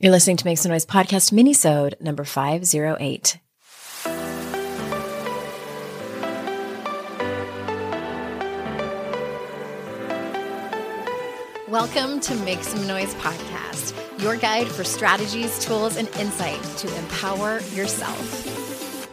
You're listening to Make Some Noise podcast minisode number 508. Welcome to Make Some Noise podcast, your guide for strategies, tools, and insight to empower yourself.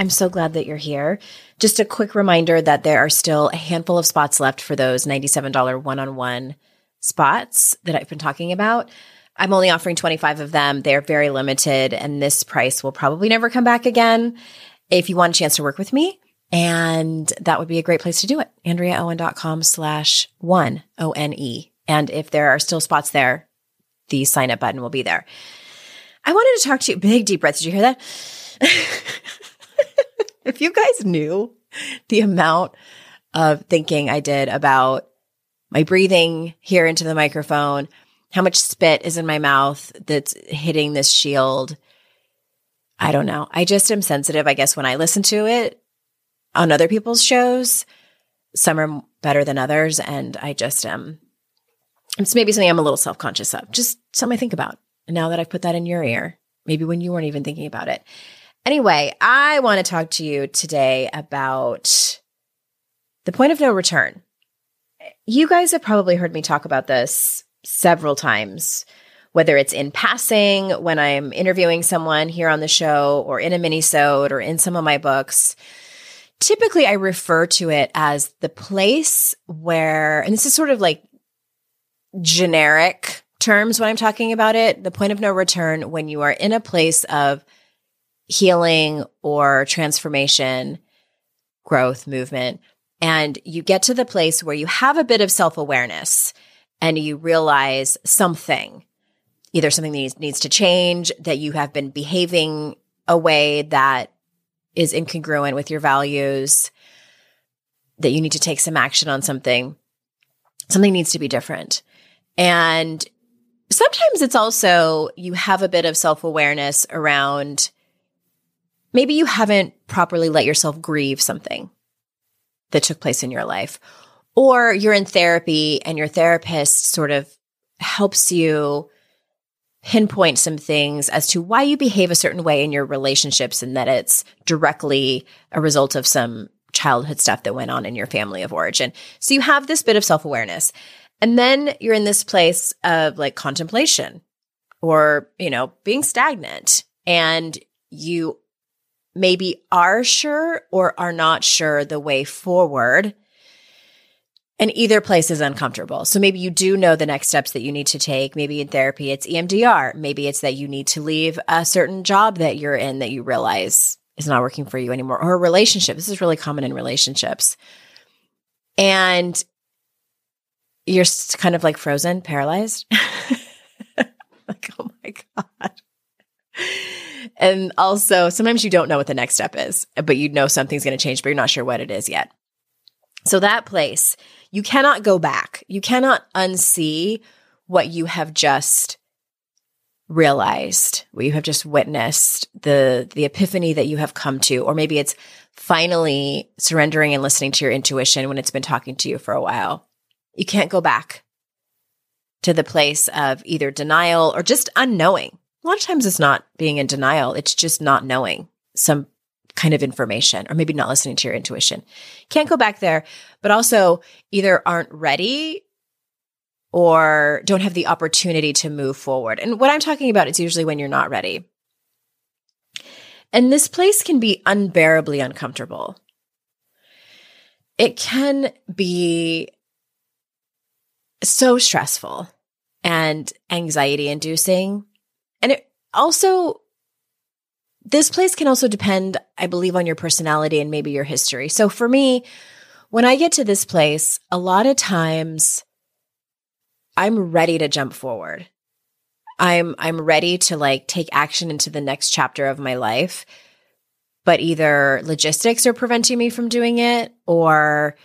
I'm so glad that you're here. Just a quick reminder that there are still a handful of spots left for those $97 one on one spots that I've been talking about. I'm only offering 25 of them. They're very limited, and this price will probably never come back again. If you want a chance to work with me, and that would be a great place to do it. AndreaOwen.com slash one, O N E. And if there are still spots there, the sign up button will be there. I wanted to talk to you. Big deep breath. Did you hear that? if you guys knew the amount of thinking I did about my breathing here into the microphone, how much spit is in my mouth that's hitting this shield. I don't know. I just am sensitive, I guess, when I listen to it on other people's shows. Some are better than others. And I just am, it's maybe something I'm a little self conscious of, just something I think about. And now that I've put that in your ear, maybe when you weren't even thinking about it. Anyway, I want to talk to you today about the point of no return. You guys have probably heard me talk about this several times, whether it's in passing when I'm interviewing someone here on the show or in a mini-sode or in some of my books. Typically, I refer to it as the place where, and this is sort of like generic terms when I'm talking about it, the point of no return when you are in a place of healing or transformation, growth, movement. And you get to the place where you have a bit of self awareness and you realize something, either something that needs to change, that you have been behaving a way that is incongruent with your values, that you need to take some action on something. Something needs to be different. And sometimes it's also you have a bit of self awareness around maybe you haven't properly let yourself grieve something that took place in your life, or you're in therapy and your therapist sort of helps you pinpoint some things as to why you behave a certain way in your relationships and that it's directly a result of some childhood stuff that went on in your family of origin. So you have this bit of self awareness. And then you're in this place of like contemplation or, you know, being stagnant and you maybe are sure or are not sure the way forward. And either place is uncomfortable. So maybe you do know the next steps that you need to take. Maybe in therapy, it's EMDR. Maybe it's that you need to leave a certain job that you're in that you realize is not working for you anymore, or a relationship. This is really common in relationships. And you're kind of like frozen, paralyzed. like, oh my God. And also, sometimes you don't know what the next step is, but you know something's going to change, but you're not sure what it is yet. So that place, you cannot go back. You cannot unsee what you have just realized, what you have just witnessed, the the epiphany that you have come to, or maybe it's finally surrendering and listening to your intuition when it's been talking to you for a while. You can't go back to the place of either denial or just unknowing. A lot of times it's not being in denial, it's just not knowing some kind of information or maybe not listening to your intuition. Can't go back there, but also either aren't ready or don't have the opportunity to move forward. And what I'm talking about is usually when you're not ready. And this place can be unbearably uncomfortable. It can be so stressful and anxiety inducing. And it also, this place can also depend, I believe, on your personality and maybe your history. So for me, when I get to this place, a lot of times I'm ready to jump forward. I'm I'm ready to like take action into the next chapter of my life. But either logistics are preventing me from doing it or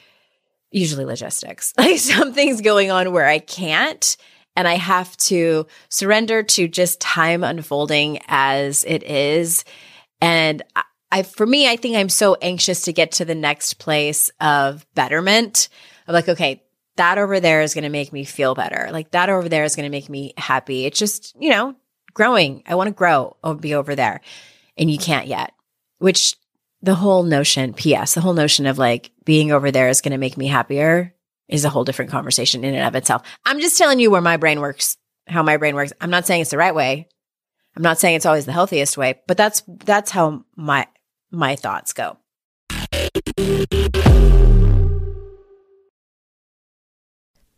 usually logistics. Like something's going on where I can't and I have to surrender to just time unfolding as it is. And I, for me, I think I'm so anxious to get to the next place of betterment. I'm like, okay, that over there is going to make me feel better. Like that over there is going to make me happy. It's just, you know, growing. I want to grow, I'll be over there. And you can't yet, which the whole notion, PS, the whole notion of like being over there is going to make me happier is a whole different conversation in and of itself. I'm just telling you where my brain works, how my brain works. I'm not saying it's the right way. I'm not saying it's always the healthiest way, but that's that's how my my thoughts go.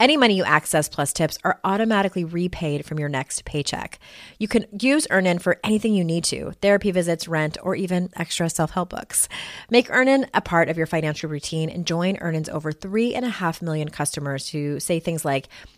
Any money you access plus tips are automatically repaid from your next paycheck. You can use Earnin for anything you need to therapy visits, rent, or even extra self help books. Make Earnin a part of your financial routine and join Earnin's over three and a half million customers who say things like,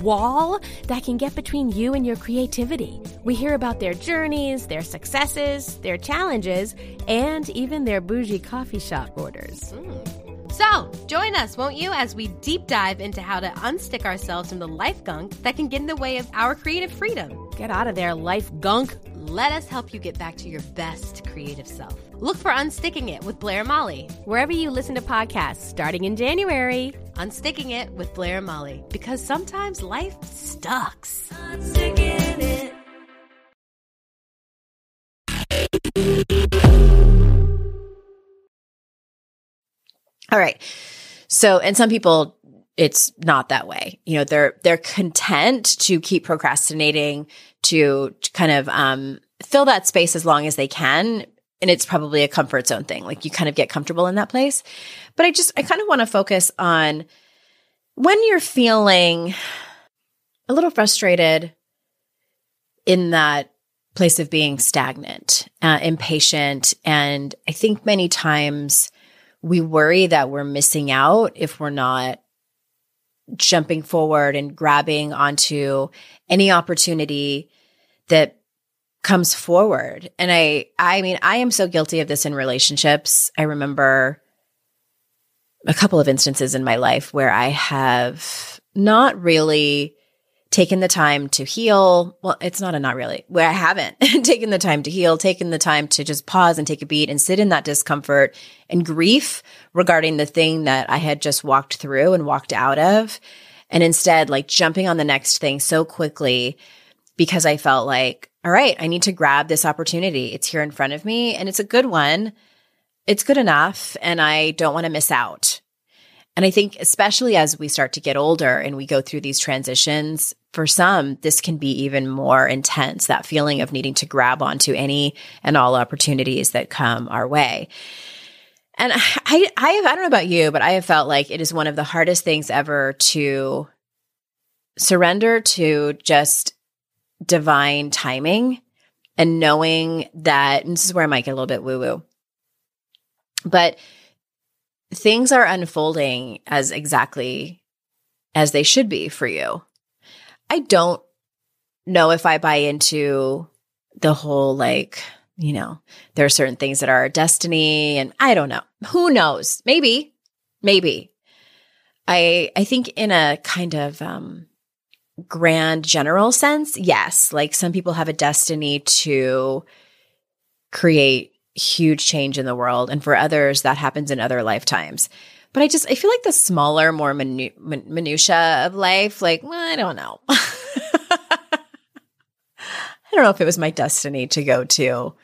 wall that can get between you and your creativity. We hear about their journeys, their successes, their challenges, and even their bougie coffee shop orders. Mm. So, join us, won't you, as we deep dive into how to unstick ourselves from the life gunk that can get in the way of our creative freedom. Get out of there, life gunk. Let us help you get back to your best creative self. Look for Unsticking It with Blair Molly. Wherever you listen to podcasts starting in January. Unsticking It with Blair and Molly. Because sometimes life sucks. All right. So, and some people it's not that way. You know, they're they're content to keep procrastinating to, to kind of um, fill that space as long as they can. And it's probably a comfort zone thing. Like you kind of get comfortable in that place. But I just I kind of want to focus on when you're feeling a little frustrated in that place of being stagnant, uh, impatient, and I think many times we worry that we're missing out if we're not jumping forward and grabbing onto any opportunity that comes forward. And I, I mean, I am so guilty of this in relationships. I remember a couple of instances in my life where I have not really taken the time to heal. Well, it's not a not really, where I haven't taken the time to heal, taken the time to just pause and take a beat and sit in that discomfort and grief regarding the thing that I had just walked through and walked out of. And instead, like jumping on the next thing so quickly because I felt like, all right, I need to grab this opportunity. It's here in front of me and it's a good one. It's good enough and I don't want to miss out. And I think, especially as we start to get older and we go through these transitions, for some, this can be even more intense that feeling of needing to grab onto any and all opportunities that come our way. And I, I, I don't know about you, but I have felt like it is one of the hardest things ever to surrender to just divine timing and knowing that, and this is where I might get a little bit woo woo, but things are unfolding as exactly as they should be for you. I don't know if I buy into the whole like, you know, there are certain things that are our destiny and I don't know. Who knows? Maybe. Maybe. I I think in a kind of um grand general sense, yes, like some people have a destiny to create huge change in the world and for others that happens in other lifetimes. But I just I feel like the smaller more minu- minutia of life like well, I don't know. I don't know if it was my destiny to go to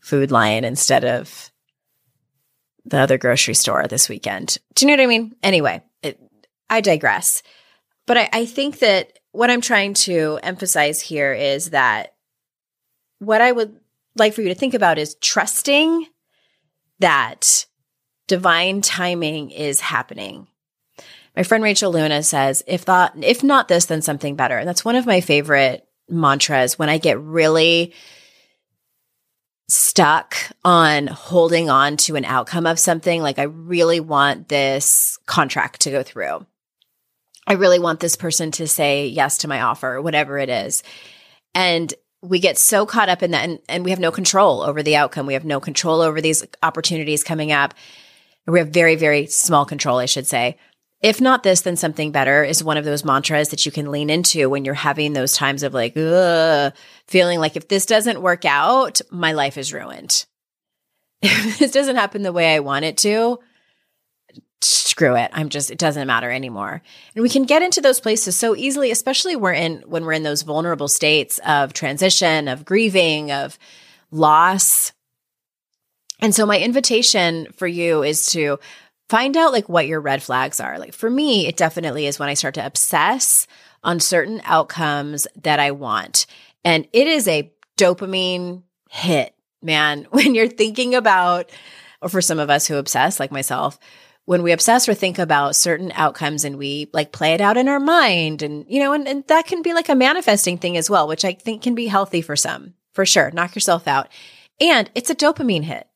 Food Lion instead of the other grocery store this weekend. Do you know what I mean? Anyway, it, I digress. But I, I think that what I'm trying to emphasize here is that what I would like for you to think about is trusting that divine timing is happening. My friend Rachel Luna says, if thought, if not this, then something better. And that's one of my favorite mantras when I get really stuck on holding on to an outcome of something. Like I really want this contract to go through. I really want this person to say yes to my offer, whatever it is. And we get so caught up in that and, and we have no control over the outcome. We have no control over these opportunities coming up. We have very, very small control, I should say. If not this, then something better is one of those mantras that you can lean into when you're having those times of like, ugh, feeling like if this doesn't work out, my life is ruined. If this doesn't happen the way I want it to, screw it. I'm just, it doesn't matter anymore. And we can get into those places so easily, especially we're in, when we're in those vulnerable states of transition, of grieving, of loss. And so my invitation for you is to find out like what your red flags are. Like for me, it definitely is when I start to obsess on certain outcomes that I want. And it is a dopamine hit, man, when you're thinking about, or for some of us who obsess, like myself, when we obsess or think about certain outcomes and we like play it out in our mind and you know and, and that can be like a manifesting thing as well which i think can be healthy for some for sure. Knock yourself out. And it's a dopamine hit.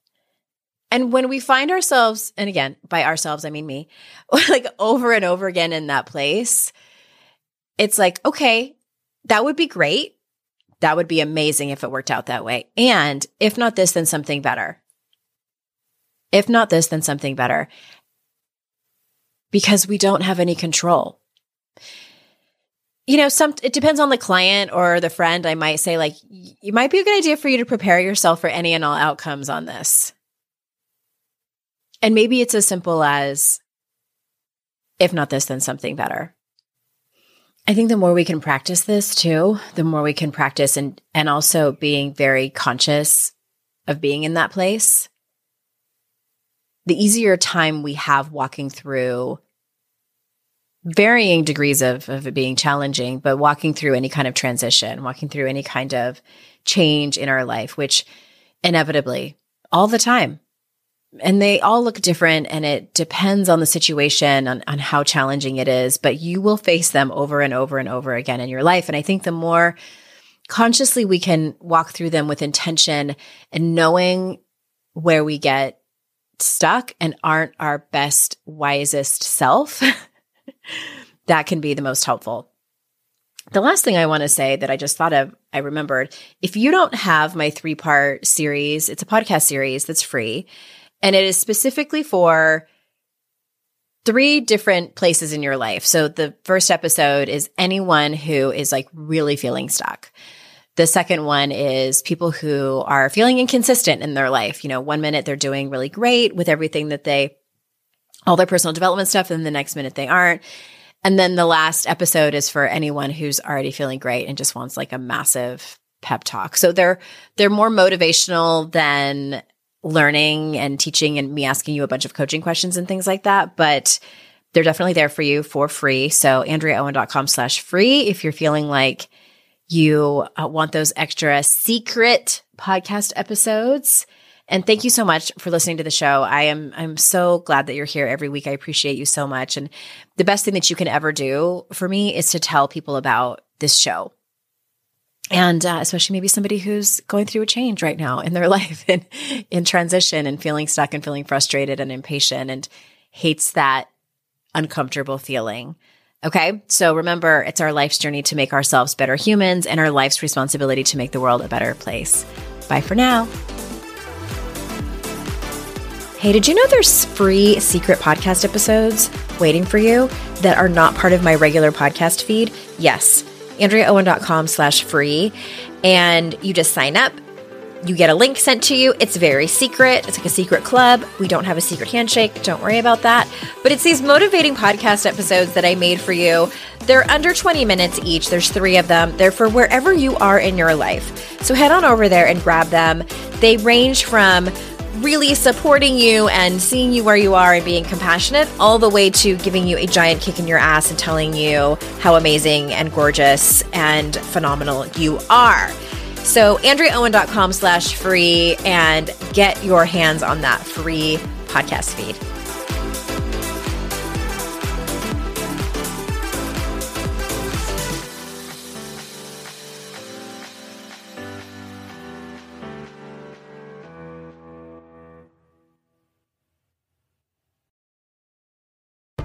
And when we find ourselves and again by ourselves i mean me like over and over again in that place it's like okay that would be great. That would be amazing if it worked out that way. And if not this then something better. If not this, then something better because we don't have any control. You know, some it depends on the client or the friend. I might say like it might be a good idea for you to prepare yourself for any and all outcomes on this. And maybe it's as simple as if not this then something better. I think the more we can practice this too, the more we can practice and and also being very conscious of being in that place the easier time we have walking through varying degrees of, of it being challenging, but walking through any kind of transition, walking through any kind of change in our life, which inevitably all the time. And they all look different and it depends on the situation, on, on how challenging it is, but you will face them over and over and over again in your life. And I think the more consciously we can walk through them with intention and knowing where we stuck and aren't our best, wisest self, that can be the most helpful. The last thing I want to say that I just thought of, I remembered if you don't have my three part series, it's a podcast series that's free and it is specifically for three different places in your life. So the first episode is anyone who is like really feeling stuck. The second one is people who are feeling inconsistent in their life. You know, one minute they're doing really great with everything that they, all their personal development stuff, and the next minute they aren't. And then the last episode is for anyone who's already feeling great and just wants like a massive pep talk. So they're they're more motivational than learning and teaching and me asking you a bunch of coaching questions and things like that, but they're definitely there for you for free. So andreaowen.com slash free if you're feeling like you uh, want those extra secret podcast episodes and thank you so much for listening to the show. I am I'm so glad that you're here every week. I appreciate you so much. And the best thing that you can ever do for me is to tell people about this show. And uh, especially maybe somebody who's going through a change right now in their life and in transition and feeling stuck and feeling frustrated and impatient and hates that uncomfortable feeling. Okay. So remember, it's our life's journey to make ourselves better humans and our life's responsibility to make the world a better place. Bye for now. Hey, did you know there's free secret podcast episodes waiting for you that are not part of my regular podcast feed? Yes, AndreaOwen.com slash free. And you just sign up. You get a link sent to you. It's very secret. It's like a secret club. We don't have a secret handshake. Don't worry about that. But it's these motivating podcast episodes that I made for you. They're under 20 minutes each. There's three of them. They're for wherever you are in your life. So head on over there and grab them. They range from really supporting you and seeing you where you are and being compassionate, all the way to giving you a giant kick in your ass and telling you how amazing and gorgeous and phenomenal you are. So, AndreaOwen.com slash free and get your hands on that free podcast feed.